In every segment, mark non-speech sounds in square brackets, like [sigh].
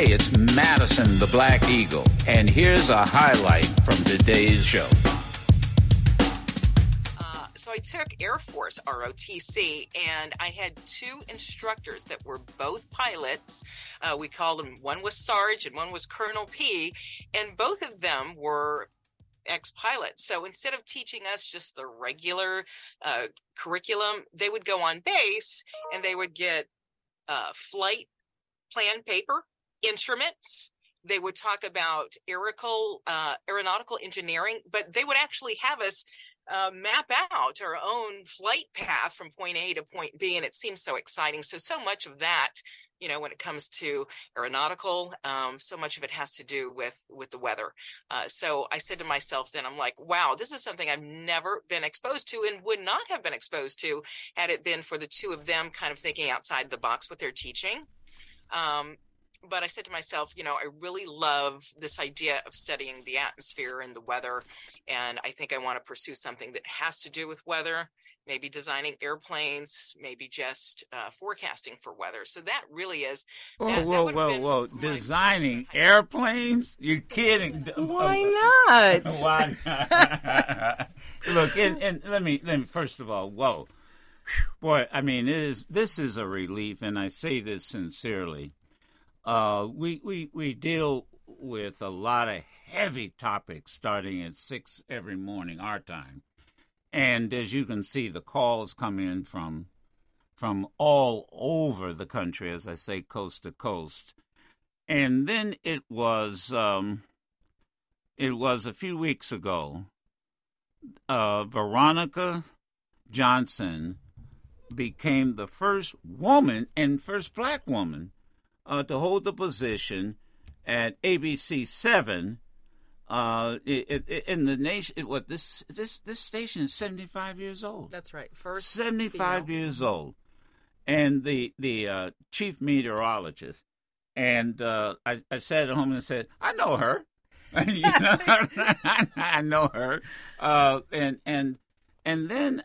Hey, it's Madison the Black Eagle, and here's a highlight from today's show. Uh, so I took Air Force ROTC, and I had two instructors that were both pilots. Uh, we called them one was Sarge and one was Colonel P, and both of them were ex pilots. So instead of teaching us just the regular uh, curriculum, they would go on base and they would get uh, flight plan paper, instruments. They would talk about uh, aeronautical engineering, but they would actually have us uh, map out our own flight path from point A to point B, and it seems so exciting. So, so much of that, you know, when it comes to aeronautical, um, so much of it has to do with with the weather. Uh, so, I said to myself, then I'm like, wow, this is something I've never been exposed to, and would not have been exposed to had it been for the two of them kind of thinking outside the box with their teaching. Um, but I said to myself, you know, I really love this idea of studying the atmosphere and the weather. And I think I want to pursue something that has to do with weather, maybe designing airplanes, maybe just uh, forecasting for weather. So that really is. Whoa, that, whoa, that whoa, whoa. Designing airplanes? You're kidding. [laughs] Why not? Why [laughs] not? Look, and, and let me, let me, first of all, whoa. Boy, I mean, it is, this is a relief, and I say this sincerely uh, we, we, we deal with a lot of heavy topics starting at 6 every morning, our time. And as you can see, the calls come in from from all over the country, as I say, coast to coast. And then it was um, it was a few weeks ago. Uh, Veronica Johnson became the first woman and first black woman uh, to hold the position at ABC seven. Uh, it, it, in the nation, it, what this this this station is seventy five years old. That's right, first seventy five years old, and the the uh, chief meteorologist. And uh, I, I sat at home and said, I know her. [laughs] you know, [laughs] I know her. Uh, and and and then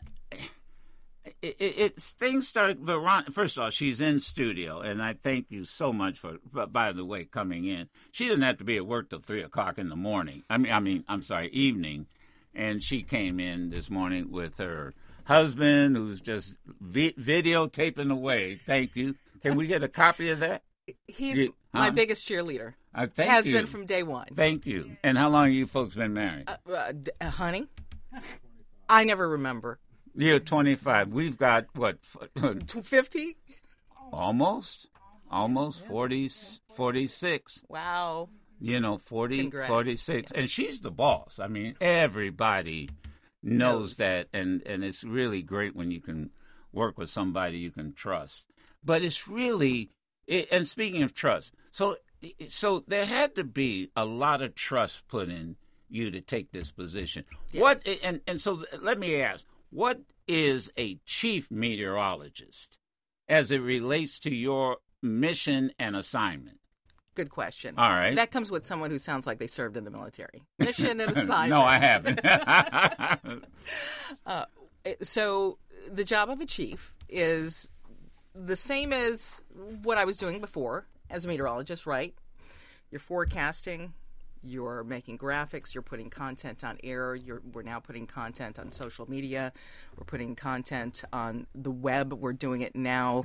it, it, things start. Veron- First of all, she's in studio, and I thank you so much for, for, By the way, coming in. She didn't have to be at work till three o'clock in the morning. I mean, I mean, I'm sorry, evening, and she came in this morning with her husband, who's just vi- videotaping away. Thank you. Can we get a copy of that? He's you, my biggest cheerleader. Uh, thank Has you. been from day one. Thank you. And how long have you folks been married? Uh, uh, uh honey, I never remember. You're 25. We've got what? 50? [laughs] Almost. Almost 40, 46. Wow. You know, 40, Congrats. 46. Yeah. And she's the boss. I mean, everybody knows, knows that. And, and it's really great when you can work with somebody you can trust. But it's really, it, and speaking of trust, so so there had to be a lot of trust put in you to take this position. Yes. What and and so let me ask, what is a chief meteorologist as it relates to your mission and assignment? Good question. All right. That comes with someone who sounds like they served in the military. [laughs] Mission and assignment. no, I haven't. [laughs] [laughs] uh, so, the job of a chief is the same as what I was doing before as a meteorologist, right? You're forecasting, you're making graphics, you're putting content on air, you're, we're now putting content on social media, we're putting content on the web. We're doing it now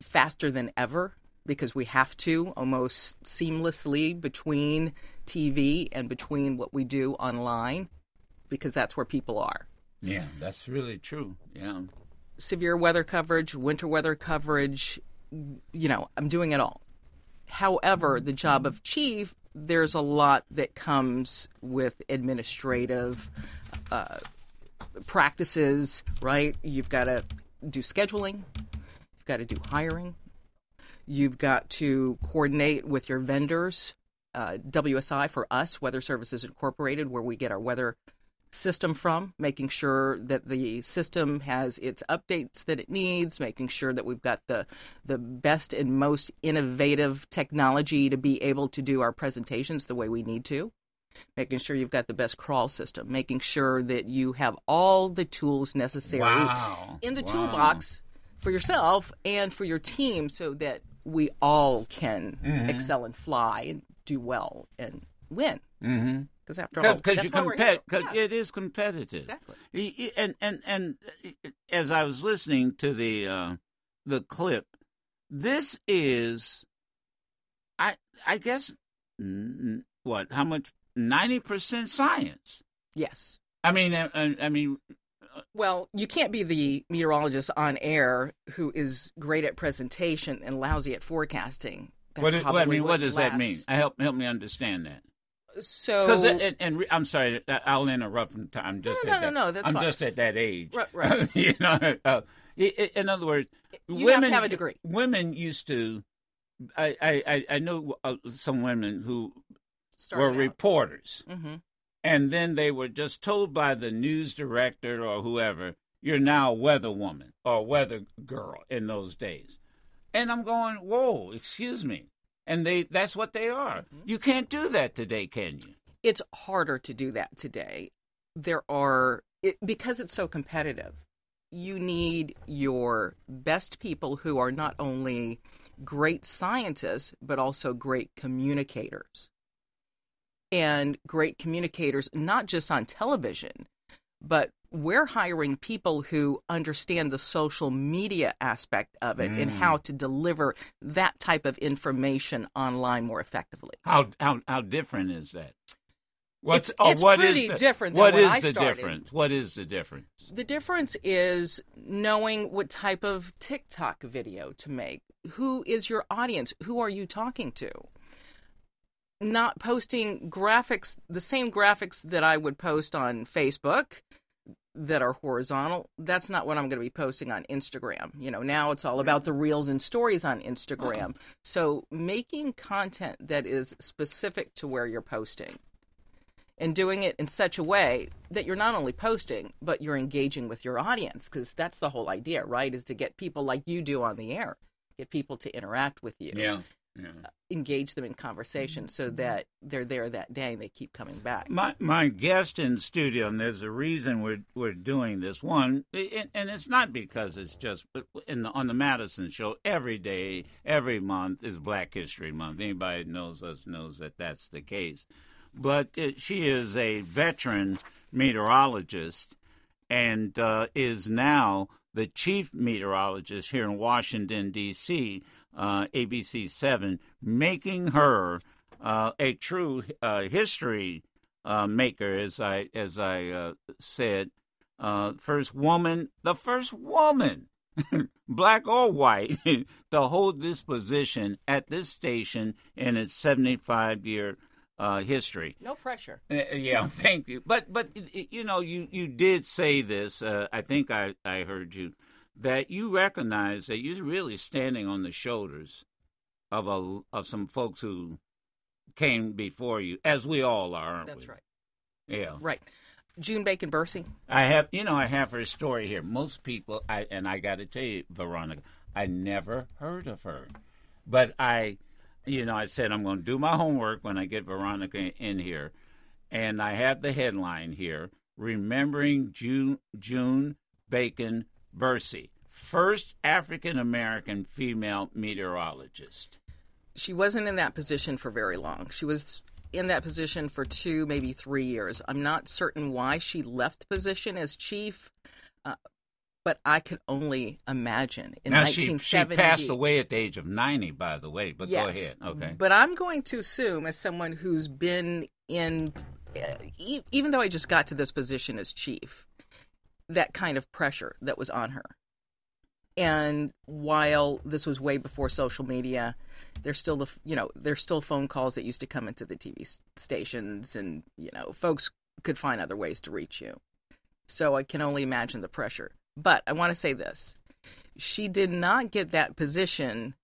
faster than ever because we have to almost seamlessly between TV and between what we do online because that's where people are. Yeah, that's really true. Yeah. Severe weather coverage, winter weather coverage, you know, I'm doing it all. However, the job of chief there's a lot that comes with administrative uh, practices, right? You've got to do scheduling, you've got to do hiring, you've got to coordinate with your vendors. Uh, WSI for us, Weather Services Incorporated, where we get our weather system from, making sure that the system has its updates that it needs, making sure that we've got the the best and most innovative technology to be able to do our presentations the way we need to. Making sure you've got the best crawl system, making sure that you have all the tools necessary wow. in the wow. toolbox for yourself and for your team so that we all can Mm-hmm. excel and fly and do well and win. Mm-hmm. Because after all, because you that's why we're compete because Yeah. it is competitive Exactly. And and and uh, as i was listening to the uh the clip this is i i guess what how much 90% science Yes. i mean i, I mean Well, you can't be the meteorologist on air who is great at presentation and lousy at forecasting. That what, i mean what does that mean help help me understand that So, Because and, and I'm sorry, uh, I'll interrupt. from time. I'm just No, at no, that, no, no, that's I'm fine. just at that age. Right, [laughs] right. you know, uh, in other words, You have to women have a degree. Women used to. I I I- know uh, some women who Started were out. reporters, Mhm. and then they were just told by the news director or whoever, "You're now a weather woman or weather girl." In those days, and I'm going, "Whoa, excuse me." And they that's what they are. Mm-hmm. You can't do that today, can you? it's harder to do that today. There are it, because it's so competitive. You need your best people who are not only great scientists but also great communicators. And great communicators not just on television, but we're hiring people who understand the social media aspect of it and how mm. to deliver that type of information online more effectively. How how how different is that? What's It's- oh, it's oh, what is pretty the- different than What is the difference? What is the difference? The difference is knowing what type of TikTok video to make. Who is your audience? Who are you talking to? Not posting graphics, the same graphics that I would post on Facebook that are horizontal. That's not what I'm going to be posting on Instagram. You know, now it's all about the mm. reels and stories on Instagram. So making content that is specific to where you're posting and doing it in such a way that you're not only posting but you're engaging with your audience because that's the whole idea right is to get people like you do on the air get people to interact with you Yeah. Yeah. engage them in conversation so that they're there that day and they keep coming back My my guest in studio, and there's a reason we're we're doing this. One, and, and it's not because it's just in the, on the Madison show every day, every month is Black History Month. Anybody that knows us knows that that's the case. But it, she is a veteran meteorologist and uh, is now the chief meteorologist here in Washington D.C. Uh, ABC Seven, making her uh, a true uh, history uh, maker, as I as I uh, said. Uh, first woman, the first woman, [laughs] black or white, [laughs] to hold this position at this station in its 75 year uh, history. no pressure Uh, yeah, [laughs] thank you. But but you know, you you did say this. Uh, I think I I heard you that you recognize that you're really standing on the shoulders of a of some folks who came before you, as we all are. Aren't that's we? right Yeah. right june bacon Bercey I have, you know, I have her story here. Most people, I and I got to tell you, Veronica, I never heard of her, but I, you know, I said I'm going to do my homework when I get Veronica in here, and I have the headline here: remembering June June Bacon Bercey, first African American female meteorologist. she wasn't in that position for very long. She was in that position for two maybe three years. I'm not certain why she left the position as chief uh, but i could only imagine in now she she passed away at the age of ninety, by the way. But go ahead, okay. But I'm going to assume, as someone who's been in, uh, even though I just got to this position as chief, that kind of pressure that was on her. And while this was way before social media, there's still the you know there's still phone calls that used to come into the TV stations, and you know folks could find other ways to reach you. So I can only imagine the pressure. But I want to say this: she did not get that position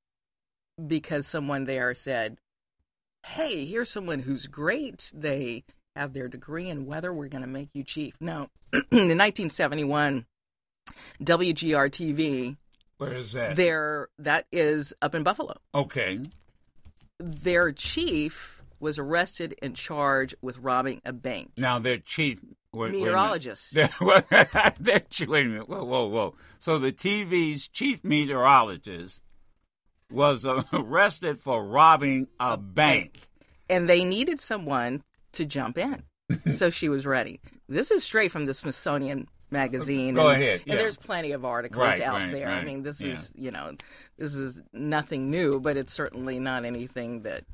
because someone there said, "Hey, here's someone who's great. They have their degree in weather. We're going to make you chief." No, [clears throat] in 1971, WGR TV, Where is that? there that is up in Buffalo. okay. Their chief was arrested and charged with robbing a bank. Now their chief wait, wait a. Meteorologist. [laughs] They're, [laughs] they're- wait a minute. Whoa, whoa, whoa. So the TV's chief meteorologist was uh, [laughs] arrested for robbing a bank. And they needed someone to jump in. so she was ready. This is straight from the Smithsonian magazine. Go and, ahead, yeah. And there's plenty of articles Right, out right, there. I mean, this yeah. is, you know, this is nothing new, but it's certainly not anything that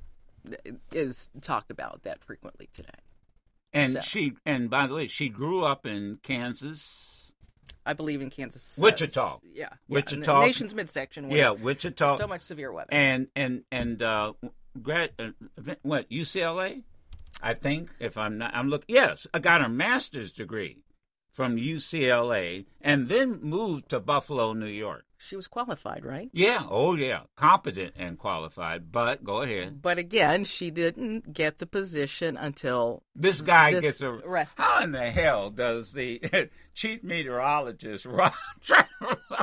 is talked about that frequently today. And So- she and by the way, she grew up in Kansas. I believe in Kansas. Wichita. Yeah. Wichita. nation's midsection. where Yeah, Wichita. So much severe weather. and and and uh, grad uh, what UCLA, I think. If I'm not, I'm looking. Yes, I got a master's degree from UCLA, and then moved to Buffalo, New York. she was qualified, right? Yeah, oh yeah, competent and qualified. But go ahead. But again, she didn't get the position until This guy This gets arrested. How in the hell does the [laughs] chief meteorologist [laughs] rob,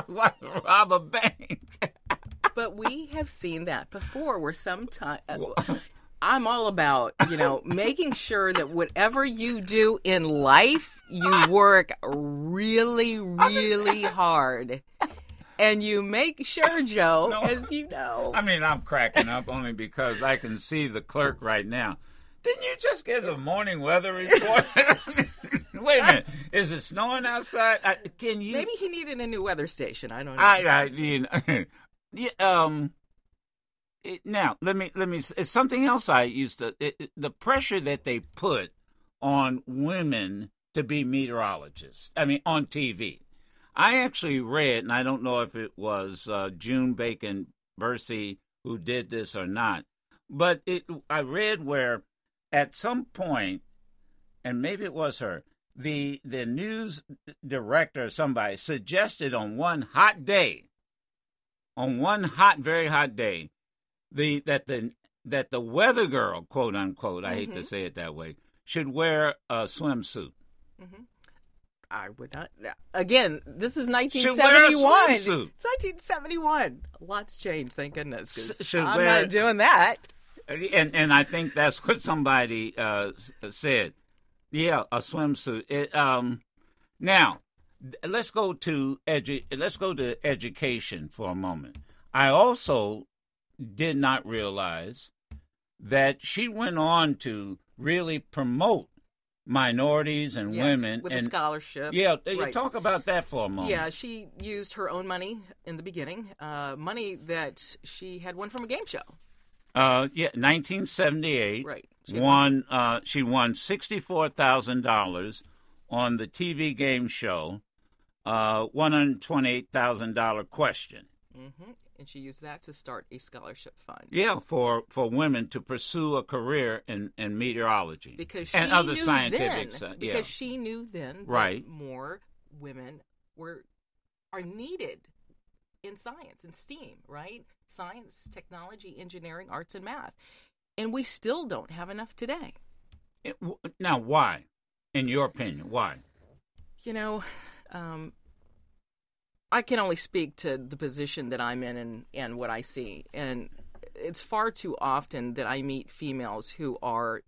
rob, rob a bank? but we have seen that before where sometimes I'm all about, you know, [laughs] making sure that whatever you do in life, you work really, really hard. And you make sure, Joe, No. as you know. I mean, I'm cracking up only because I can see the clerk right now. Didn't you just get the morning weather report? [laughs] Wait a minute, is it snowing outside? I, can you? Maybe he needed a new weather station. I don't know. I, I you [laughs] yeah, um. It, now let me let me. It's something else I used to. It, the pressure that they put on women to be meteorologists. I mean, on TV. I actually read, and I don't know if it was uh, June Bacon Bercey who did this or not, but it. I read where at some point, and maybe it was her, the the news director or somebody suggested on one hot day, on one hot, very hot day, the that the that the weather girl, quote unquote, I hate to say it that way, should wear a swimsuit. I would not. Again, this is wear a 1971. It's 1971. Lot's changed, thank goodness. Should I'm wear- not doing that. and and I think that's what somebody uh, said. Yeah, a swimsuit. It, um, now let's go to edu- Let's go to education for a moment. I also did not realize that she went on to really promote minorities and Yes, women with and a scholarship. yeah. Right. Talk about that for a moment. Yeah, she used her own money in the beginning, uh, money that she had won from a game show. Uh, yeah, 1978. Right. She Won. Uh, she won sixty-four thousand dollars on the TV game show. Uh, one hundred twenty-eight thousand dollar question. hmm And she used that to start a scholarship fund. Yeah, for for women to pursue a career in, in meteorology Because she and other knew scientific. then, because yeah. she knew then that Right. more women were are needed in science and STEAM, right? Science, technology, engineering, arts, and math. And we still don't have enough today. It- now, why? In your opinion, why? You know, um, I can only speak to the position that I'm in and, and what I see. And it's far too often that I meet females who are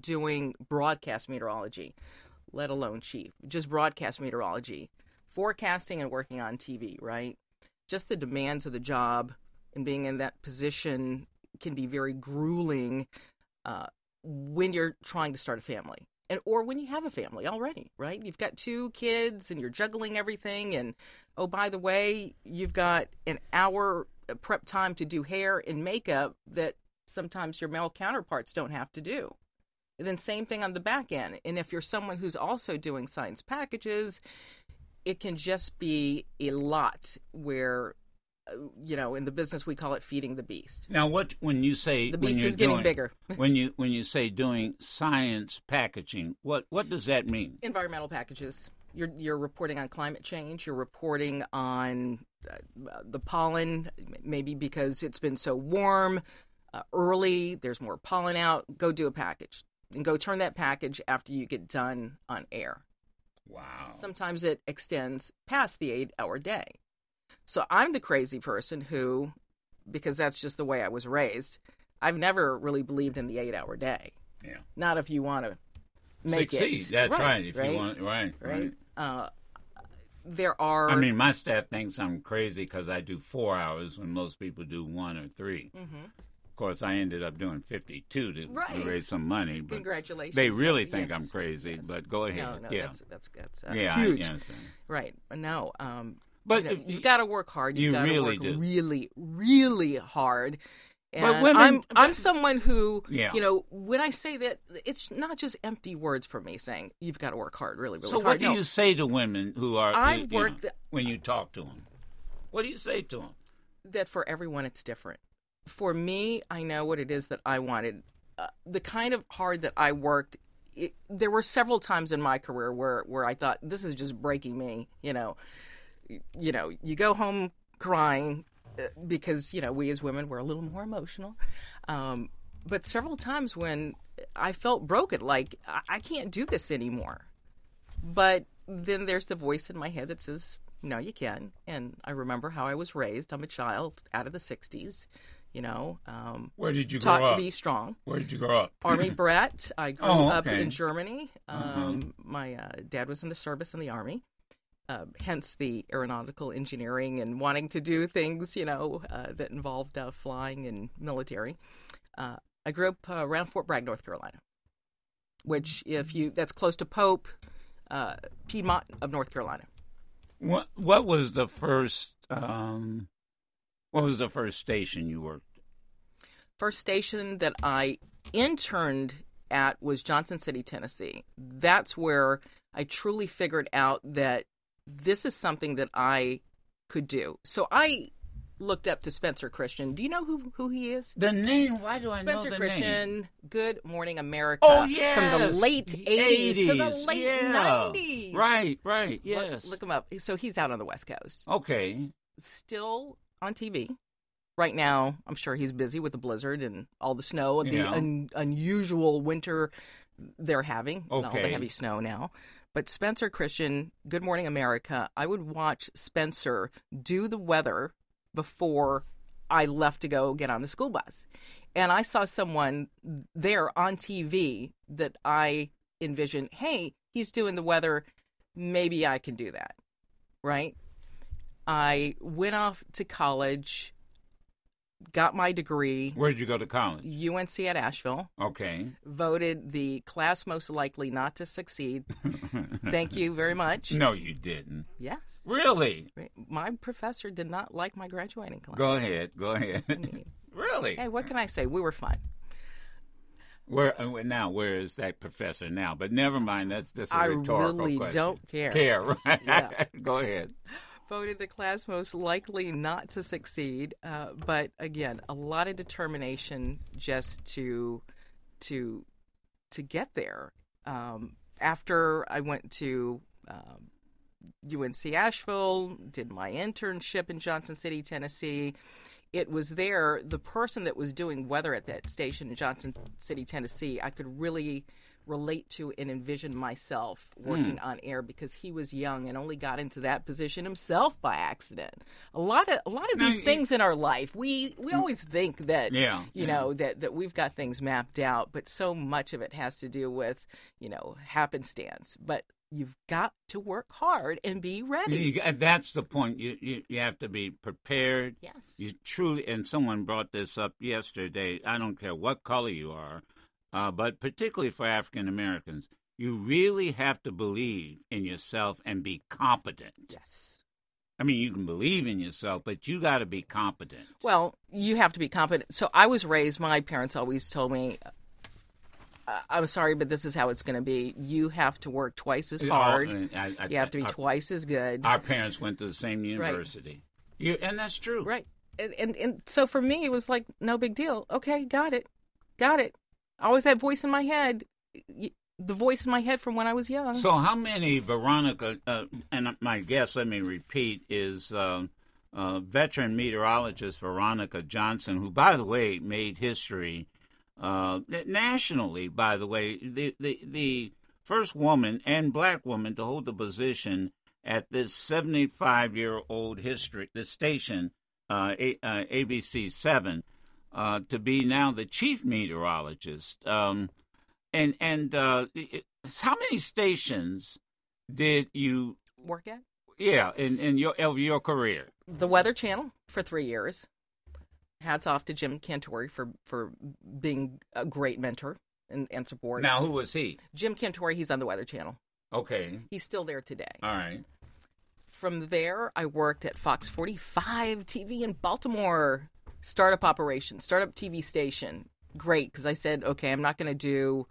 doing broadcast meteorology, let alone chief, just broadcast meteorology, forecasting and working on TV, right? Just the demands of the job and being in that position can be very grueling uh, when you're trying to start a family and or when you have a family already right? You've got two kids and you're juggling everything and oh by the way you've got an hour prep time to do hair and makeup that sometimes your male counterparts don't have to do. And then same thing on the back end. And if you're someone who's also doing science packages it can just be a lot where you know in the business we call it feeding the beast Now, what when you say The beast you're is getting doing- bigger. [laughs] when you when you say doing science packaging, what what does that mean? environmental packages. You're you're reporting on climate change. You're reporting on uh, the pollen, maybe because it's been so warm uh, early. There's more pollen out. Go do a package and go turn that package after you get done on air. Wow. Sometimes it extends past the eight hour day. So I'm the crazy person who, because that's just the way I was raised, I've never really believed in the eight hour day. Yeah. Not if you want to make Succeed. it. That's right. If right? you want, right, right? right. Uh, there are. I mean, my staff thinks I'm crazy because I do four hours when most people do one or 3 mm-hmm. Of course, I ended up doing 52 to, Right. raise some money. But congratulations. they really think Yes. I'm crazy. Yes. But go ahead. No, no, yeah. that's that's that's uh, yeah, huge. understand. Right? No, um, But you know, you've got to work hard. You've you got to work do. really, really hard. And But women- I'm I'm someone who, Yeah. you know, when I say that, it's not just empty words for me saying you've got to work hard, really, really So, hard. what do No. you say to women who are I've you- know, when you talk to them? What do you say to them? that for everyone it's different. For me, I know what it is that I wanted. Uh, the kind of hard that I worked, it, there were several times in my career where where I thought this is just breaking me. You know, you know, you go home crying uh, because you know we as women we're a little more emotional. Um, but several times when I felt broken, like I, can't do this anymore. But then there's the voice in my head that says, no, you can. And I remember how I was raised. I'm a child out of the 60s, you know, um, Where did you grow taught to be strong. Where did you grow up? Army brat. I grew Oh, up in Germany. Um, My uh, dad was in the service in the Army. Uh, hence the aeronautical engineering and wanting to do things, you know, uh, that involved uh, flying and military. Uh, I grew up uh, around Fort Bragg, North Carolina, which, if you, that's close to Pope, uh, Piedmont of North Carolina. What What was the first? Um, what was the first station you worked? First station that I interned at was Johnson City, Tennessee. That's where I truly figured out that this is something that I could do. So I looked up to Spencer Christian. Do you know who, who he is? The name? Why do I Spencer know the Christian, name? Good Morning America. Oh yeah, From the late 80s, to the late yeah. 90s. Right, right. Look- Yes. Look, him up. So he's out on the West Coast. okay. Still on TV. Right now, I'm sure he's busy with the blizzard and all the snow and the un- unusual winter they're having. and All the heavy snow now. But Spencer Christian, Good Morning America, I would watch Spencer do the weather before I left to go get on the school bus. And I saw someone there on TV that I envisioned, hey, he's doing the weather. Maybe I can do that. Right? I went off to college, got my degree, Where did you go to college? UNC at Asheville, Okay. voted the class most likely not to succeed. [laughs] Thank you very much. No, you didn't. Yes. Really? My professor did not like my graduating class. Go ahead. Go ahead. mean- [laughs] [laughs] really? Hey, what can I say? We were fine. Where uh, now? Where is that professor now? But never mind. That's just a I rhetorical really question. don't care. Care, right? Yeah. Go ahead. Voted the class most likely not to succeed. Uh, but again, a lot of determination just to to to get there. Um, after I went to um, UNC Asheville, did my internship in Johnson City, Tennessee. It was there, the person that was doing weather at that station in Johnson City, Tennessee, I could really relate to and envision myself working on air because he was young and only got into that position himself by accident. A lot of a lot of Now, these you- things in our life, we we always think that Yeah, you yeah. know that that we've got things mapped out, but so much of it has to do with, you know, happenstance. But you've got to work hard and be ready. You, uh, that's the point. You, you you have to be prepared. Yes. You truly, and someone brought this up yesterday. I don't care what color you are, uh, but particularly for African Americans, you really have to believe in yourself and be competent. Yes. I mean, you can believe in yourself, but you got to be competent. Well, you have to be competent. So I was raised. My parents always told me, uh, "I'm sorry, but this is how it's going to be. You have to work twice as hard. All- I- I- you have to be our, twice as good." Our parents went to the same university. You, and that's true. Right. And, and and so for me, it was like no big deal. Okay, got it, got it. Always that voice in my head, the voice in my head from when I was young. So, how many Veronica? Uh, and my guess, let me repeat, is uh, uh, veteran meteorologist Veronica Johnson, who, by the way, made history uh, nationally. By the way, the, the the first woman and black woman to hold the position at this 75 year old history, the station, uh, A, uh, ABC seven, uh, to be now the chief meteorologist. Um, and and uh, how many stations did you Work at Yeah, in in your of your career. The Weather Channel for three years. Hats off to Jim Cantore for for being a great mentor and, and support. Now, who was he? Jim Cantore, he's on the Weather Channel. Okay, He's still there today. all right. From there, I worked at Fox 45 TV in Baltimore, startup operation, startup TV station. Great, because I said, okay, I'm not going to do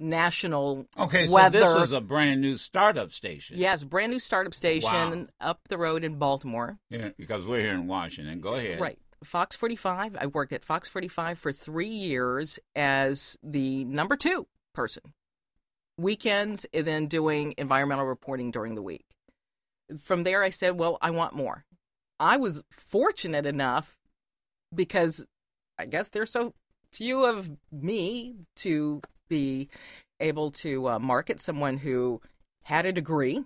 national Okay, so weather. this was a brand new startup station. yes, brand new startup station Wow. up the road in Baltimore. Yeah, because we're here in Washington. Go ahead. Right. Fox 45. I worked at Fox 45 for three years as the number two person. Weekends, and then doing environmental reporting during the week. From there, I said, well, I want more. I was fortunate enough because I guess there's so few of me to be able to uh, market someone who had a degree,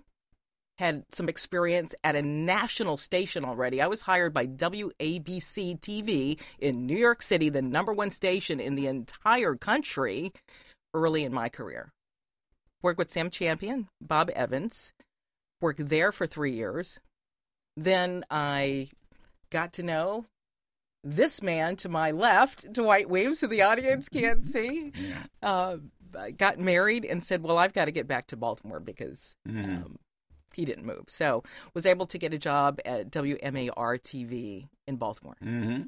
had some experience at a national station already. I was hired by WABC TV in New York City, the number one station in the entire country, early in my career. Worked with Sam Champion, Bob Evans, worked there for three years. Then I got to know this man to my left, Dwight Weaves, who the audience can't [laughs] see. Uh, got married and said, "Well, I've got to get back to Baltimore because Mhm. um, he didn't move." So, was able to get a job at WMAR TV in Baltimore. hmm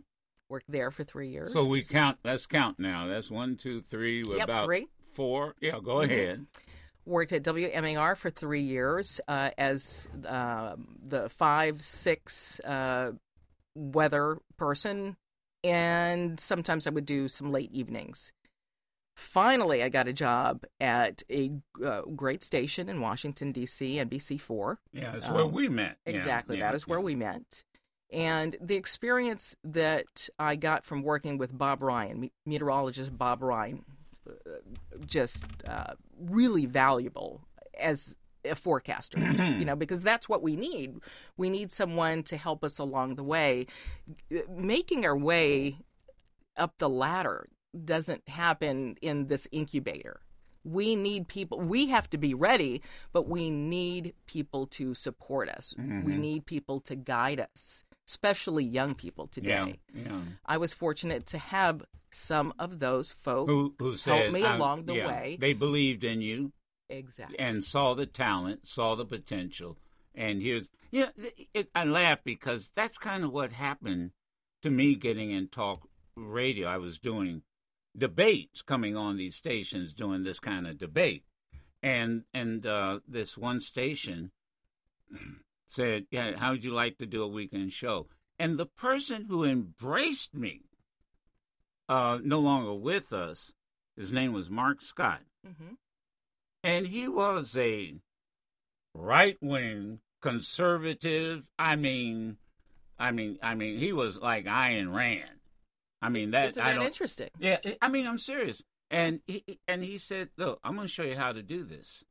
Worked there for three years. So we count. Let's count now. That's one, two, three. We're Yep, about three. Mm-hmm. four. Yeah, go ahead. worked at WMAR for three years uh, as um the five six uh, weather person, and sometimes I would do some late evenings. Finally, I got a job at a uh, great station in Washington D.C. NBC four. Yeah, that's where Um, we met. Yeah, Exactly, yeah, that is where yeah. we met. And the experience that I got from working with Bob Ryan, meteorologist Bob Ryan, uh, just uh, really valuable as a forecaster, you know, because that's what we need. We need someone to help us along the way. Making our way up the ladder doesn't happen in this incubator. We need people, we have to be ready, but we need people to support us. We mm-hmm. need people to guide us, especially young people today. yeah. I was fortunate to have some of those folks Who who said help me along the yeah, way. They believed in you Exactly. and saw the talent, saw the potential, and here's yeah. It, it, I laugh because that's kind of what happened to me getting in talk radio. I was doing debates, coming on these stations, doing this kind of debate, and and uh, this one station [clears throat] said, "Yeah, how would you like to do a weekend show?" And the person who embraced me, uh, no longer with us, his name was Mark Scott hmm and he was a right wing conservative. I mean, I mean, I mean, he was like Ayn Rand. I mean that. Isn't I that interesting? Yeah, I mean, I'm serious. And he and he said, "Look, I'm going to show you how to do this."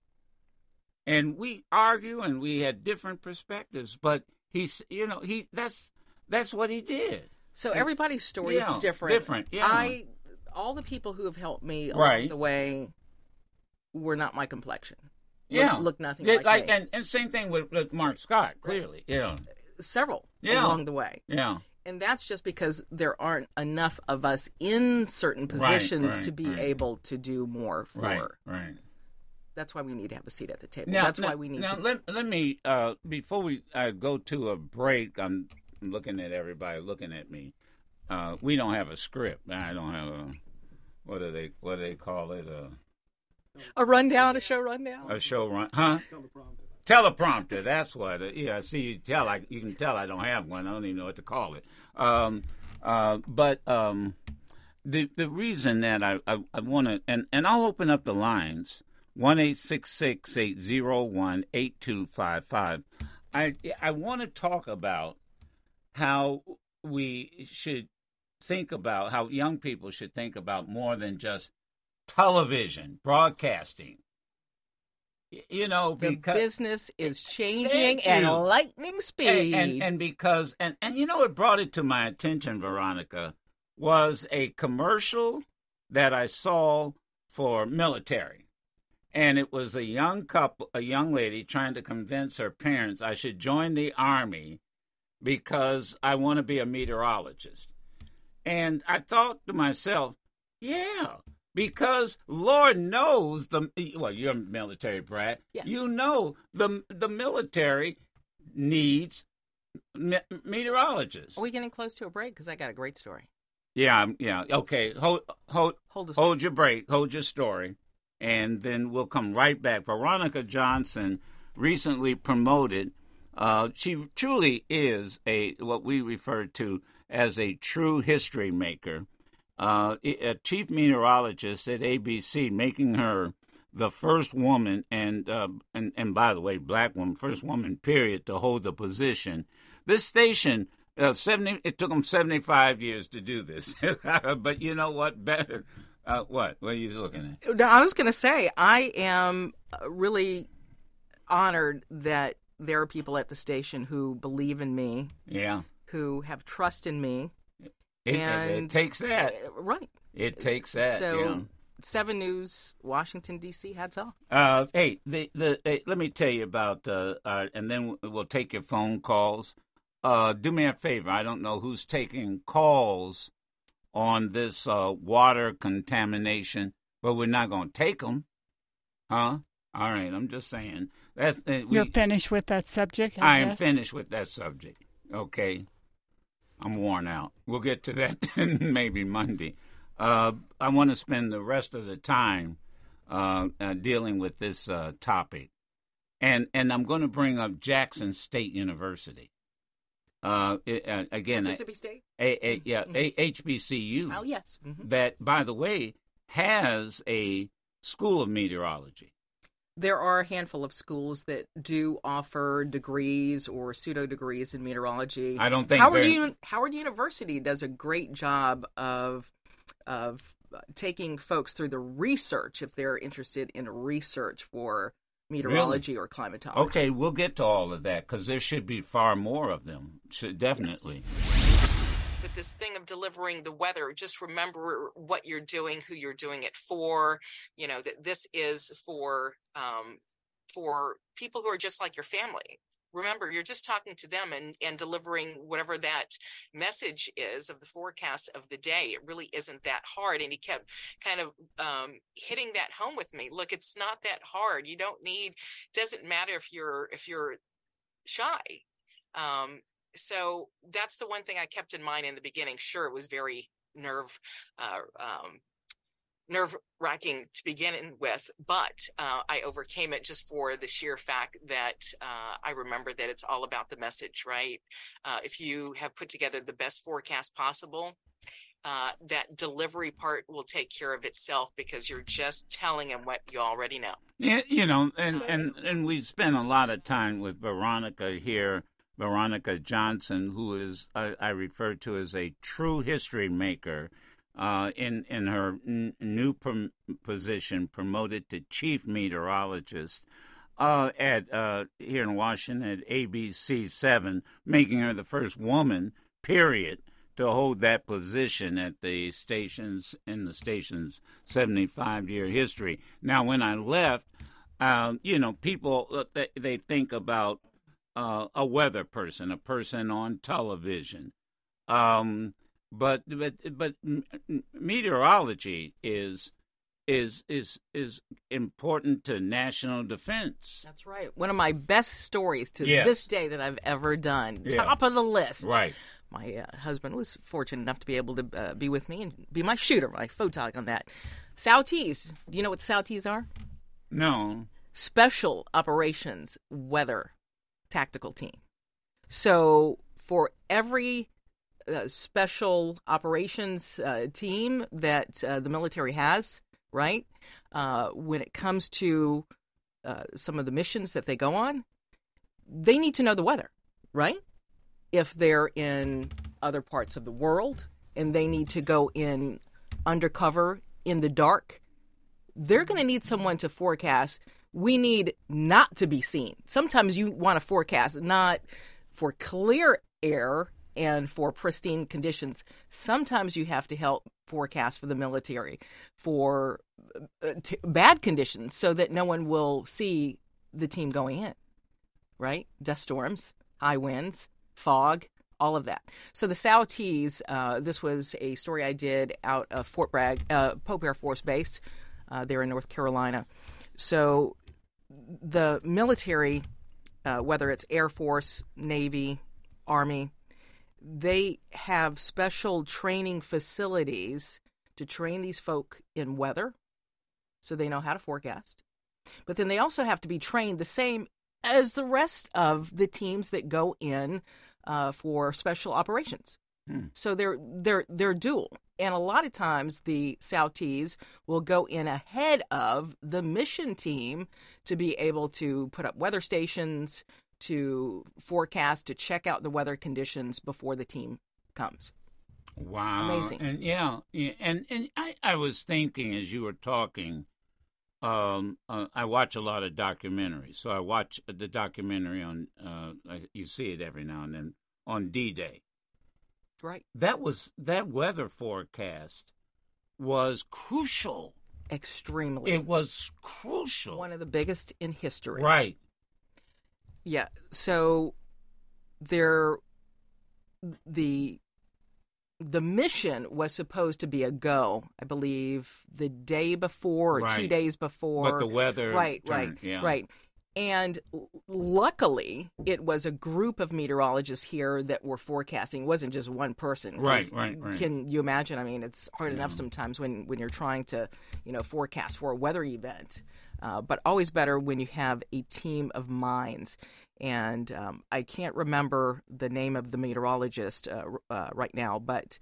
And we argue, and we had different perspectives, but he's, you know, he that's that's what he did. So everybody's story Yeah, is different. different, yeah. I all the people who have helped me along Right. the way were not my complexion. Yeah, look, nothing Yeah, like, me. and and same thing with, with Mark Scott. Clearly, yeah, Several Yeah. along the way. yeah. And that's just because there aren't enough of us in certain positions right, to be right. able to do more for. Right, right. That's why we need to have a seat at the table. Now, that's now- why we need now to. let let me uh, before we uh, go to a break. I'm looking at everybody looking at me. Uh, we don't have a script. I don't have a what do they what do they call it a a rundown, a show rundown. a show run huh teleprompter. That's what. It, yeah, see you tell. I you can tell I don't have one. I don't even know what to call it. Um, uh, but um, the the reason that I I, I want to and and I'll open up the lines one eight six six eight zero one eight two five five. I I want to talk about how we should think about how young people should think about more than just television broadcasting. You know, the because business eh, is eh, changing at lightning speed. and, and and because and and you know what brought it to my attention, Veronica, was a commercial that I saw for military, and it was a young couple, a young lady trying to convince her parents I should join the army because I want to be a meteorologist. And I thought to myself, yeah, because Lord knows the well, you're a military brat. Yes. You know the the military needs me- meteorologists. Are we getting close to a break? Because I got a great story. Yeah, I'm- yeah. Okay, hold hold Hold hold your break, hold your story, and then we'll come right back. Veronica Johnson recently promoted. Uh, she truly is a what we refer to as a true history maker, uh, a chief meteorologist at ABC, making her the first woman and uh, and and by the way, black woman, first woman period to hold the position. This station. Uh, 70 it took them 75 years to do this [laughs] but you know what better uh, what what are you looking at I was going to say I am uh, really honored that there are people at the station who believe in me, yeah who have trust in me. It, it- it, takes that Uh, Right. it takes that so, yeah. Seven News, Washington D.C. Hats off. Uh, hey, the the hey, let me tell you about uh, uh, and then we'll take your phone calls. Uh, do me a favor. I don't know who's taking calls on this uh, water contamination, but we're not going to take them, huh? All right, I'm just saying that's uh, we, You're finished with that subject. I, I am finished with that subject. Okay. I'm worn out. We'll get to that [laughs] maybe Monday. Uh, I want to spend the rest of the time uh, uh, dealing with this uh, topic. And, and I'm going to bring up Jackson State University. Uh, it, uh, again, Mississippi State. a, a, yeah, a, HBCU Oh yes. Mhm. that, by the way, has a school of meteorology. There are a handful of schools that do offer degrees or pseudo degrees in meteorology. I don't think Howard, Uni- Howard University does a great job of of taking folks through the research if they're interested in research for meteorology or climatology. Okay, we'll get to all of that because there should be far more of them. Should definitely. This thing of delivering the weather, just remember what you're doing, who you're doing it for. You know that this is for um, for people who are just like your family. Remember, you're just talking to them and, and delivering whatever that message is of the forecast of the day. It really isn't that hard. And he kept kind of um, hitting that home with me. Look, it's not that hard. You don't need. Doesn't matter if you're if you're shy. Um, so that's the one thing I kept in mind in the beginning. Sure, it was very nerve, uh, um, nerve wracking to begin with, but uh, I overcame it just for the sheer fact that uh, I remember that it's all about the message, right? Uh, if you have put together the best forecast possible, uh, that delivery part will take care of itself because you're just telling them what you already know. Yeah, you know, and and and we spent a lot of time with Veronica here, Veronica Johnson, who is I, I refer to as a true history maker. Uh, in in her n- new prom- position, promoted to chief meteorologist uh, at uh, here in Washington at ABC seven, making her the first woman, period, to hold that position at the stations in the station's 75 year history. Now, when I left, um, you know, people uh, they, they think about uh, a weather person, a person on television. Um, but but but meteorology is is is is important to national defense. That's right. One of my best stories to Yes. this day that I've ever done. Yeah. Top of the list. Right. My uh, husband was fortunate enough to be able to uh, be with me and be my shooter, my photog on that. SOWTs. Do you know what SOWTs are? No. Special Operations Weather Tactical Team. So for every uh, special operations uh, team that uh, the military has, right? Uh, when it comes to uh, some of the missions that they go on, they need to know the weather, right? If they're in other parts of the world and they need to go in undercover in the dark, they're going to need someone to forecast. We need not to be seen. Sometimes you want to forecast not for clear air and for pristine conditions. Sometimes you have to help forecast for the military for uh, t- bad conditions so that no one will see the team going in, right? Dust storms, high winds, fog, all of that. So the SOWTs, uh, this was a story I did out of Fort Bragg, uh, Pope Air Force Base uh, there in North Carolina. So the military, uh, whether it's Air Force, Navy, Army, they have special training facilities to train these folk in weather so they know how to forecast. But then they also have to be trained the same as the rest of the teams that go in uh, for special operations. Hmm. So they're they're they're dual, and a lot of times the SOWTs will go in ahead of the mission team to be able to put up weather stations, to forecast, to check out the weather conditions before the team comes. Wow, amazing! And yeah, yeah and and I I was thinking as you were talking. Um, uh, I watch a lot of documentaries, so I watch the documentary on. Uh, you see it every now and then on D Day, Right. That was that weather forecast was crucial. Extremely. It was crucial. One of the biggest in history. Right. Yeah. So there the the mission was supposed to be a go, I believe, the day before or right. two days before. But the weather, right, turned, right, yeah. right. And luckily, it was a group of meteorologists here that were forecasting. It wasn't just one person. Right, right, right. Can you imagine? I mean, it's hard yeah. enough sometimes when, when you're trying to, you know, forecast for a weather event. Uh, but always better when you have a team of minds. And um, I can't remember the name of the meteorologist uh, uh, right now, but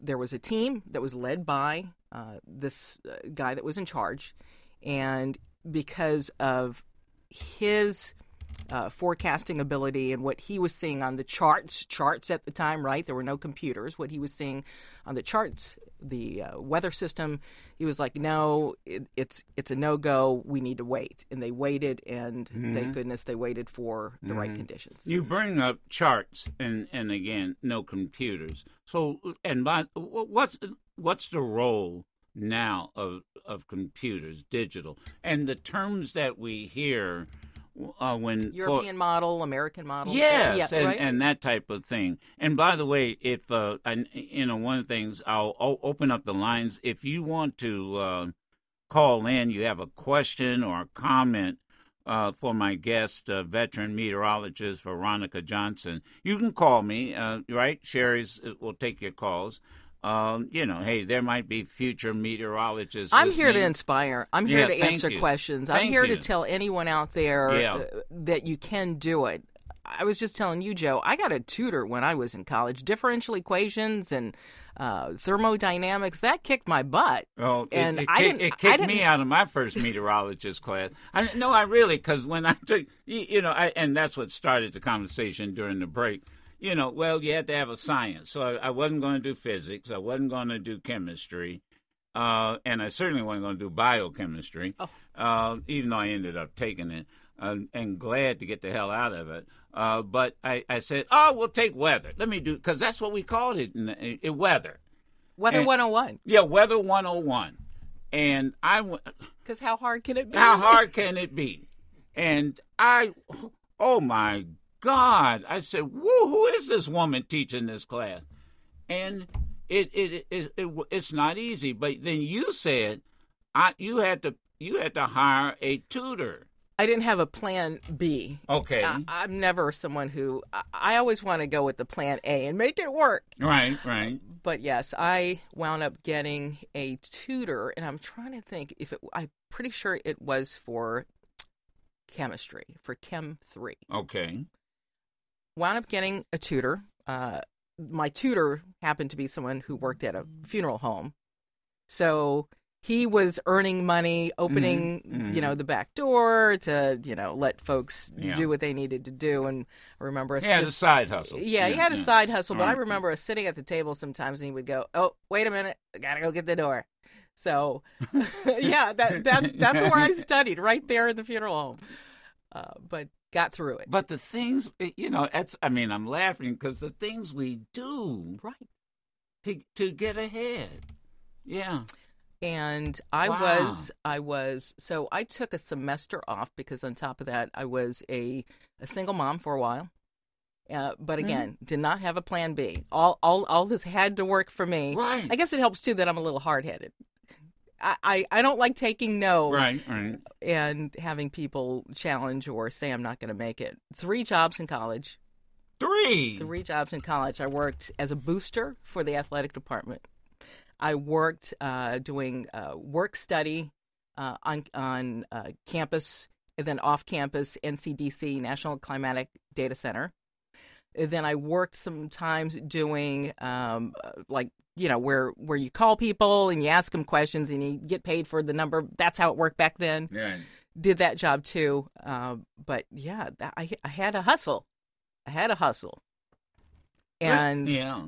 there was a team that was led by uh, this uh, guy that was in charge. And because of his uh, forecasting ability and what he was seeing on the charts charts at the time right? There were no computers. What he was seeing on the charts the uh, weather system he was like no it, it's it's a no-go. We need to wait. And they waited and mm-hmm. thank goodness they waited for the mm-hmm. right conditions. You bring up charts and and again no computers. So and by what's what's the role now of of computers, digital, and the terms that we hear uh, when European for, model, American model, yes, yeah, and, right? and that type of thing. And by the way, if uh, I, you know, one of the things I'll, I'll open up the lines if you want to uh, call in, you have a question or a comment. Uh, for my guest, uh, veteran meteorologist Veronica Johnson, you can call me. Uh, right, Sherry's uh, will take your calls um, you know, hey, there might be future meteorologists. I'm listening. here to inspire. I'm here Yeah, to answer you. questions. Thank I'm here you. to tell anyone out there Yeah. uh, that you can do it. I was just telling you, Joe, I got a tutor when I was in college. Differential equations and uh, thermodynamics, that kicked my butt. Oh, it, and it, I didn't. it kicked didn't, me out of my first meteorologist class. I, no, I really, because when I took, you know, I, and that's what started the conversation during the break. You know, well, you had to have a science. So I, I wasn't going to do physics. I wasn't going to do chemistry. Uh, and I certainly wasn't going to do biochemistry, Oh. uh, even though I ended up taking it. Uh, and glad to get the hell out of it. Uh, but I, I said, oh, we'll take weather. Let me do, because that's what we called it, in, in, in weather. Weather and- 101. Yeah, Weather 101. And I went, Because [laughs] how hard can it be? how hard can it be? And I, oh my God! I said, "Woo! Who is this woman teaching this class?" And it it, it, it, it's not easy. But then you said, "I you had to you had to hire a tutor." I didn't have a plan B. Okay, I, I'm never someone who. I, I always want to go with the plan A and make it work. right, right. But yes, I wound up getting a tutor, and I'm trying to think if it. I'm pretty sure it was for chemistry, for Chem three. Okay, Wound up getting a tutor. Uh, my tutor happened to be someone who worked at a funeral home, so he was earning money, opening Mhm, you know the back door to you know let folks Yeah. do what they needed to do. And I remember us he had a side hustle. yeah, he had a side hustle, but I remember us sitting at the table sometimes, and he would go, "Oh, wait a minute, I gotta go get the door." So, [laughs] yeah, that that's [laughs] that's where I studied, right there in the funeral home. Uh, but got through it. But the things, you know, it's. I mean, I'm laughing because the things we do right to to get ahead. Yeah. And I Wow. was, I was, so I took a semester off because on top of that, I was a, a single mom for a while. Uh, but Mm-hmm. again, did not have a plan B. All, all, all this had to work for me. Right. I guess it helps too that I'm a little hard headed. I, I, don't like taking no Right. Right. and having people challenge or say I'm not going to make it. Three jobs in college. Three. Three jobs in college. I worked as a booster for the athletic department. I worked uh, doing uh, work study uh, on on uh, campus and then off campus NCDC National Climatic Data Center. Then I worked sometimes doing um, like you know where where you call people and you ask them questions and you get paid for the number. That's how it worked back then. Yeah. Did that job too. Uh, but yeah, that, I I had a hustle. I had a hustle. And yeah.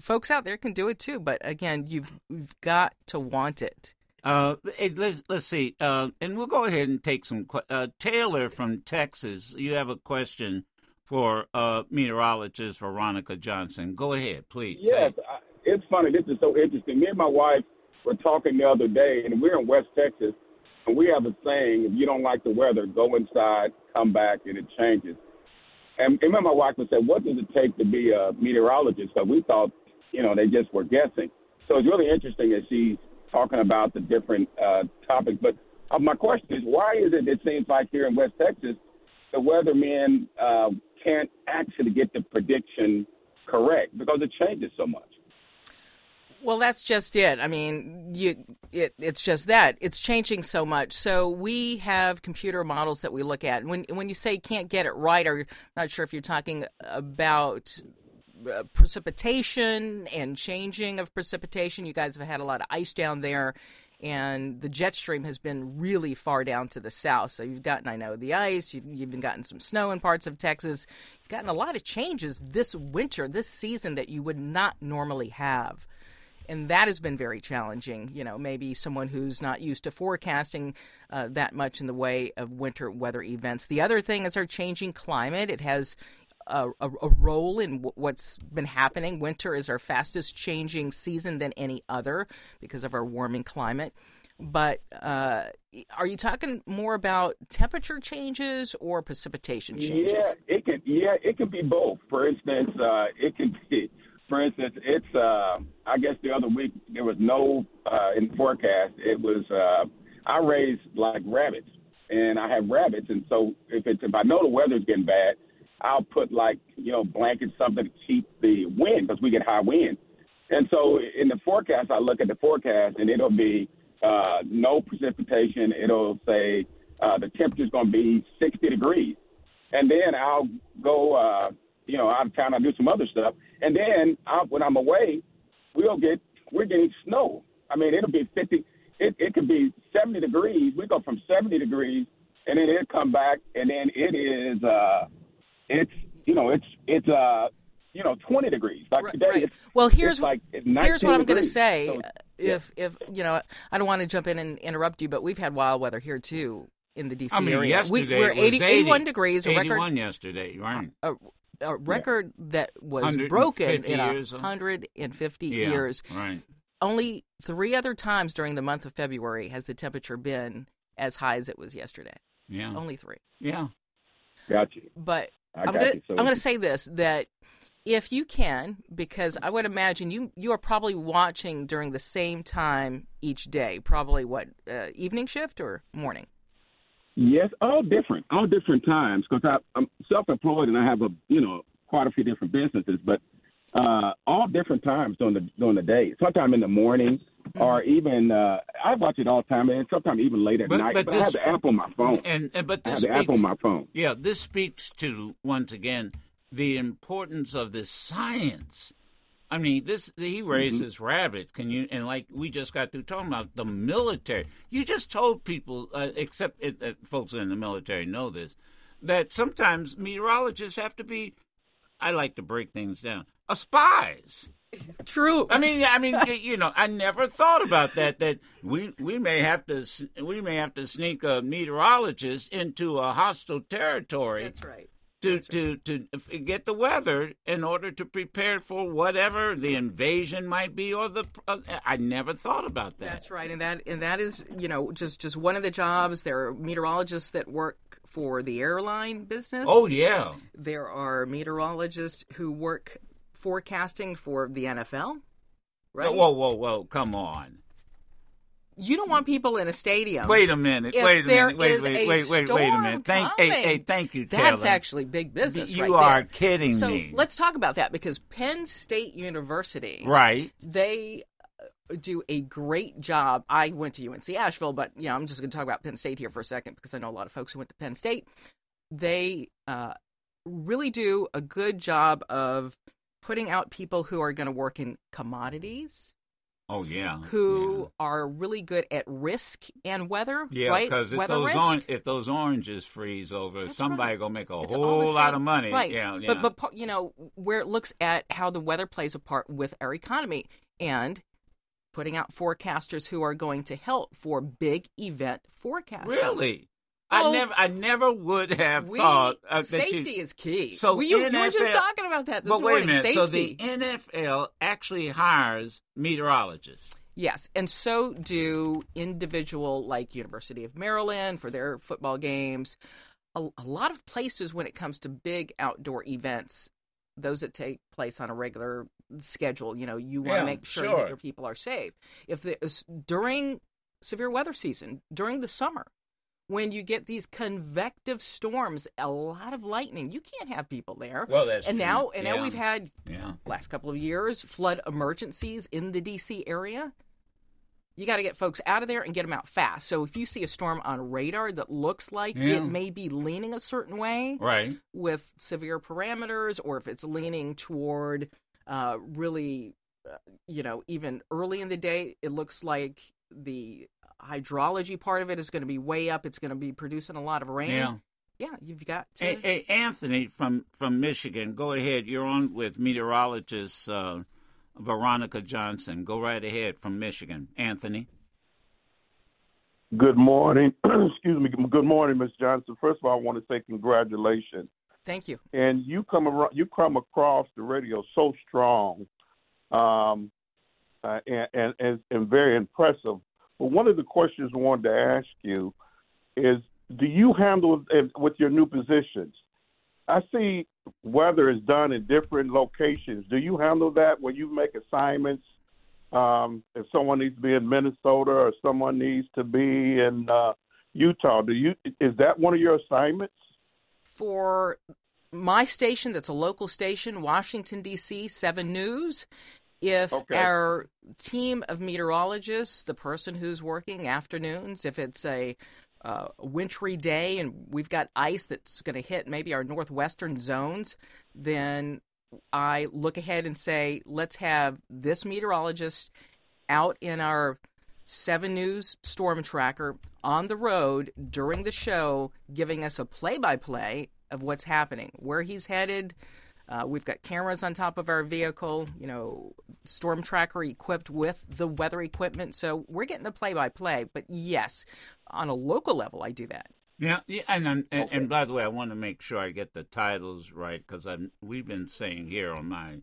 folks out there can do it too, but again, you've you've got to want it. Uh, let's let's see. Uh, and we'll go ahead and take some. Uh, Taylor from Texas, you have a question for uh, meteorologist Veronica Johnson. Go ahead, please. Yes, I, it's funny. This is so interesting. Me and my wife were talking the other day, and we're in West Texas, and we have a saying: if you don't like the weather, go inside, come back, and it changes. And, and my wife would say, "What does it take to be a meteorologist?" Because we thought, you know, they just were guessing. So it's really interesting that she's talking about the different uh, topics. But uh, my question is, why is it? It seems like here in West Texas, the weatherman uh, can't actually get the prediction correct because it changes so much. Well, that's just it. I mean, you it, it's just that it's changing so much. So we have computer models that we look at. When when you say can't get it right, or not sure if you're talking about uh, precipitation and changing of precipitation. You guys have had a lot of ice down there, and the jet stream has been really far down to the south. So you've gotten, I know, the ice. You've, you've even gotten some snow in parts of Texas. You've gotten a lot of changes this winter, this season that you would not normally have and that has been very challenging. You know, maybe someone who's not used to forecasting uh, that much in the way of winter weather events. The other thing is our changing climate. It has a, a, a role in w- what's been happening. Winter is our fastest changing season than any other because of our warming climate. But uh, are you talking more about temperature changes or precipitation changes? Yeah, it can. Yeah, it can be both. For instance, uh, it can [laughs] be. For instance, it's. Uh, I guess the other week there was no uh, in the forecast. It was. Uh, I raised like rabbits, and I have rabbits, and so if it's if I know the weather's getting bad, I'll put like you know blankets something to keep the wind because we get high wind. And so in the forecast, I look at the forecast, and it'll be uh, no precipitation. It'll say uh, the temperature's going to be 60 degrees, and then I'll go, uh, you know, out of town. I'll do some other stuff, and then I'll, when I'm away, we'll get we're getting snow. I mean, it'll be 50. It it could be 70 degrees. We go from 70 degrees, and then it'll come back, and then it is, uh, it's you know, it's it's uh, you know, 20 degrees. Like Right, today, right. it's, Well, here's it's like here's what I'm going to say. So, if if you know, I don't want to jump in and interrupt you, but we've had wild weather here too in the DC I mean, area. yesterday we, we're it was 80, 81 degrees, a record 81 yesterday, right? a, a record that was broken in years, 150 Yeah, years. right. Only three other times during the month of February has the temperature been as high as it was yesterday. Yeah, Only three. yeah. Got you. But I I'm gonna. So gonna say this that if you can, because I would imagine you you are probably watching during the same time each day. Probably what uh, evening shift or morning. Yes, all different, all different times. Because I'm self-employed and I have a you know quite a few different businesses, but uh, all different times during the during the day. Sometime in the morning, or even uh, I watch it all the time, and sometimes even late at But- night. but But, I have this- the app on my phone. And, and but I this have the app on my phone. yeah, this speaks to once again the importance of this science. I mean, this he raises rabbits. Can you? And like we just got through talking about the military. You just told people, uh, except uh, uh, folks in the military know this, that sometimes meteorologists have to be I like to break things down. A spies. True. I mean, I mean, you know, I never thought about that. That we we may have to we may have to sneak a meteorologist into a hostile territory That's right. to to to f- get the weather in order to prepare for whatever the invasion might be or the. Uh, I never thought about that. That's right, and that and that is you know just just one of the jobs. There are meteorologists that work for the airline business. Oh yeah, There are meteorologists who work forecasting for the NFL. Right. whoa whoa whoa! Come on. You don't want people in a stadium. Wait a minute. If wait a minute. Wait, wait, a wait, wait, wait a minute. Thank, hey, hey, thank you, That's actually big business. You right are there. kidding so me. let's talk about that because Penn State University, right. they do a great job. I went to UNC Asheville, but you know, I'm just going to talk about Penn State here for a second because I know a lot of folks who went to Penn State. They uh, really do a good job of putting out people who are going to work in commodities, Oh yeah. who are really good at risk and weather. Yeah, right? because if risk. if those oranges freeze over, That's somebody right. gonna make a It's whole lot of money. Right. Yeah, yeah. But but you know where it looks at how the weather plays a part with our economy and putting out forecasters who are going to help for big event forecasting. really, Well, I never, I never would have We, thought uh, that safety you, is key. So we, you, you were just talking about that this But wait a morning. minute. Safety. So the NFL actually hires meteorologists. Yes, and so do individual like University of Maryland for their football games. A, a lot of places when it comes to big outdoor events, those that take place on a regular schedule, you know, you want to Yeah, make sure, sure. that your people are safe. If there's uh, during severe weather season, during the summer, when you get these convective storms, a lot of lightning, you can't have people there. Well, that's and true. now and now we've had Yeah. last couple of years flood emergencies in the DC area. You got to get folks out of there and get them out fast. So if you see a storm on radar that looks like Yeah. it may be leaning a certain way Right. with severe parameters, or if it's leaning toward uh, really, uh, you know, even early in the day, it looks like the hydrology part of it is going to be way up. It's going to be producing a lot of rain. Yeah. Yeah, you've got to. Hey, hey, Anthony from from Michigan, go ahead. You're on with meteorologist uh, Veronica Johnson. Go right ahead from Michigan, Anthony. Good morning. [clears throat] Excuse me. Good morning, Miss Johnson. First of all, I want to say congratulations. Thank you. And you come around, you come across the radio so strong, um, uh, and, and and very impressive. But one of the questions I wanted to ask you is, do you handle with your new positions? I see weather is done in different locations. Do you handle that when you make assignments? Um, if someone needs to be in Minnesota or someone needs to be in uh, Utah, do you is that one of your assignments? For my station that's a local station washington d.c 7 news if Okay. our team of meteorologists the person who's working afternoons if it's a uh, wintry day and we've got ice that's going to hit maybe our northwestern zones then i look ahead and say let's have this meteorologist out in our Seven News Storm Tracker on the road during the show, giving us a play by play of what's happening, where he's headed. Uh, we've got cameras on top of our vehicle, you know, Storm Tracker equipped with the weather equipment. So we're getting a play by play. But yes, on a local level, I do that. Yeah, yeah, and and, and, and by the way, I want to make sure I get the titles right because we've been saying here on my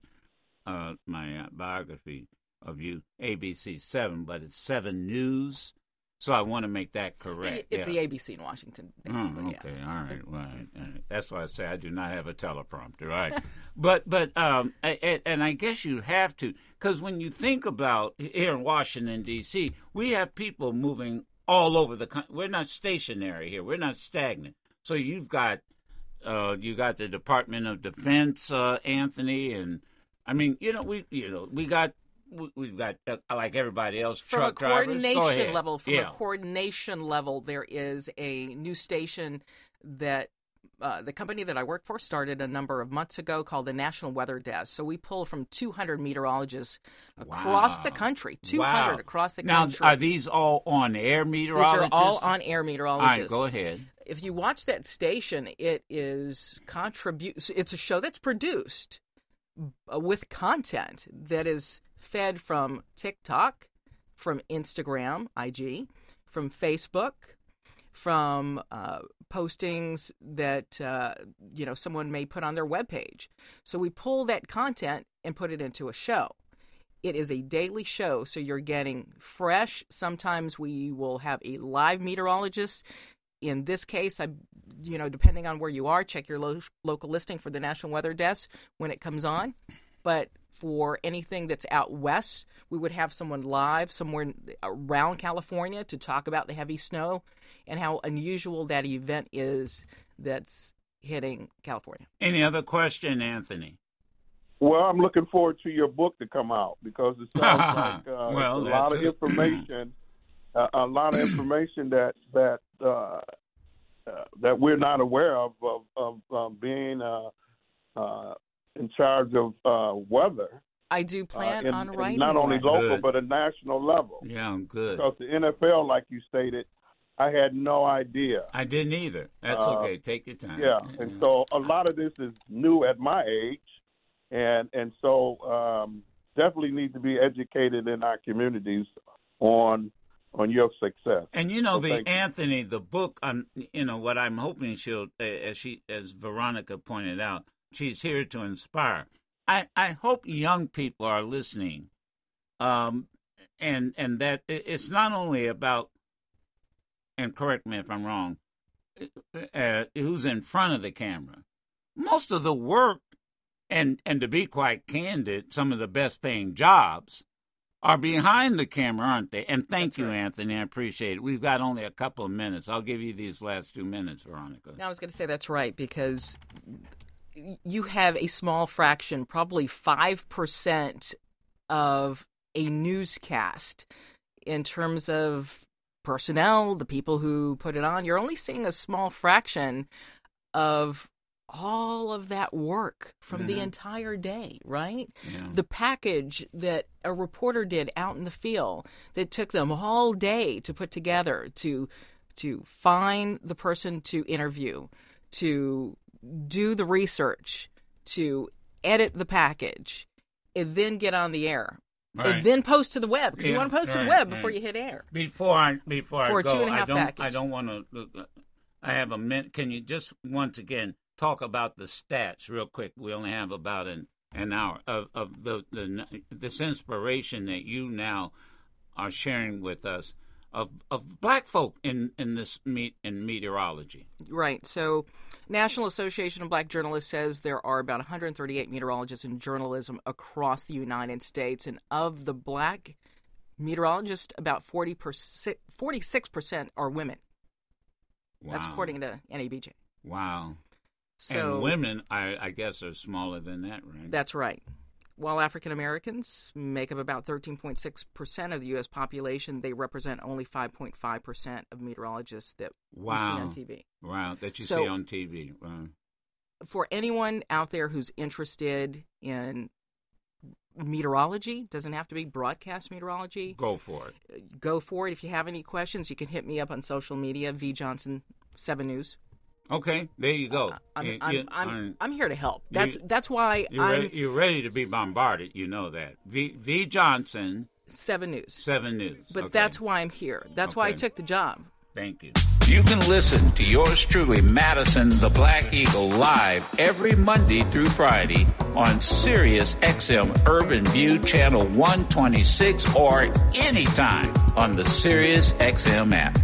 uh, my uh, biography of you ABC Seven, but it's Seven News, so I want to make that correct. It's yeah. the ABC in Washington, Oh, basically. okay, yeah. all right, all right. That's why I say I do not have a teleprompter, right? [laughs] but but um, and, and I guess you have to because when you think about here in Washington D.C., we have people moving all over the country. We're not stationary here. We're not stagnant. So you've got uh, you got the Department of Defense, uh, Anthony, and I mean, you know, we you know we got. We- We've got uh, like everybody else, from truck a coordination level from yeah. a coordination level there is a new station that uh, the company that I work for started a number of months ago called the National Weather Desk. So we pull from 200 meteorologists across the Wow. country, 200 Wow. across the now, country. are these all on air meteorologists? These are all on air meteorologists. All right, go ahead. if you watch that station, it is contribute. It's a show that's produced uh, with content that is fed from TikTok, from Instagram, IG, from Facebook, from uh, postings that uh, you know someone may put on their webpage. So we pull that content and put it into a show. It is a daily show, so you're getting fresh. Sometimes we will have a live meteorologist. In this case, I, you know, depending on where you are, check your lo- local listing for the National Weather Desk when it comes on. But for anything that's out west, we would have someone live somewhere around California to talk about the heavy snow and how unusual that event is that's hitting California. Any other question, Anthony? Well, I'm looking forward to your book to come out because it sounds [laughs] like uh, well, a lot of it. [clears throat] information, uh, a lot of information that that uh, uh, that we're not aware of of, of um, being uh, uh, in charge of uh, weather. I do plan in, on writing not only one. local Good. but a national level. Yeah, I'm good. Because the NFL, like you stated, I had no idea. I didn't either. That's Uh, okay. Take your time. Yeah, and so a lot of this is new at my age, and and so um, definitely need to be educated in our communities on on your success. And you know, So the thank you. Anthony, the book. I'm, you know, what I'm hoping she'll, uh, as she, as Veronica pointed out, she's here to inspire. I, I hope young people are listening, um, and and that it's not only about. And correct me if I'm wrong. Uh, who's in front of the camera? Most of the work, and and to be quite candid, some of the best paying jobs are behind the camera, aren't they? And thank you, Anthony. I appreciate it. We've got only a couple of minutes. I'll give you these last two minutes, Veronica. Now, I was going to say that's right because you have a small fraction, probably 5% of a newscast in terms of personnel, the people who put it on. You're only seeing a small fraction of all of that work from the mm-hmm. entire day, right? Yeah. The package that a reporter did out in the field that took them all day to put together to to find the person to interview, to do the research, to edit the package, and then get on the air. Right. And then post to the web because you want to post to the web before right. you hit air. Before I before For I go, two and a I don't package. I don't want to. Uh, uh, I have a minute. Can you just once again talk about the stats real quick? We only have about an an hour of of the the this inspiration that you now are sharing with us of of black folk in in this meet in meteorology. Right. So, National Association of Black Journalists says there are about 138 meteorologists in journalism across the United States, and of the black meteorologists, about 40 46 percent are women. Wow. That's according to NABJ. Wow. So and women, I, I guess, are smaller than that, right? That's right. While African Americans make up about 13.6 percent of the U.S. population, they represent only 5.5 percent of meteorologists that wow. we see on TV. Wow, that you So- see on TV. Wow. for anyone out there who's interested in meteorology, doesn't have to be broadcast meteorology. Go for it. Go for it. If you have any questions, you can hit me up on social media, V Johnson Seven News. Okay, there you go. Uh, I'm You- I'm, you- I'm, I'm- I'm here to help. That's You- that's why you're, I'm ready, you're ready to be bombarded. You know that. V, v Johnson, Seven News. Seven News. But Okay. that's why I'm here. That's why I took the job. Thank you. You can listen to yours truly, Madison the Black Eagle, live every Monday through Friday on Sirius XM Urban View Channel 126 or anytime on the Sirius XM app.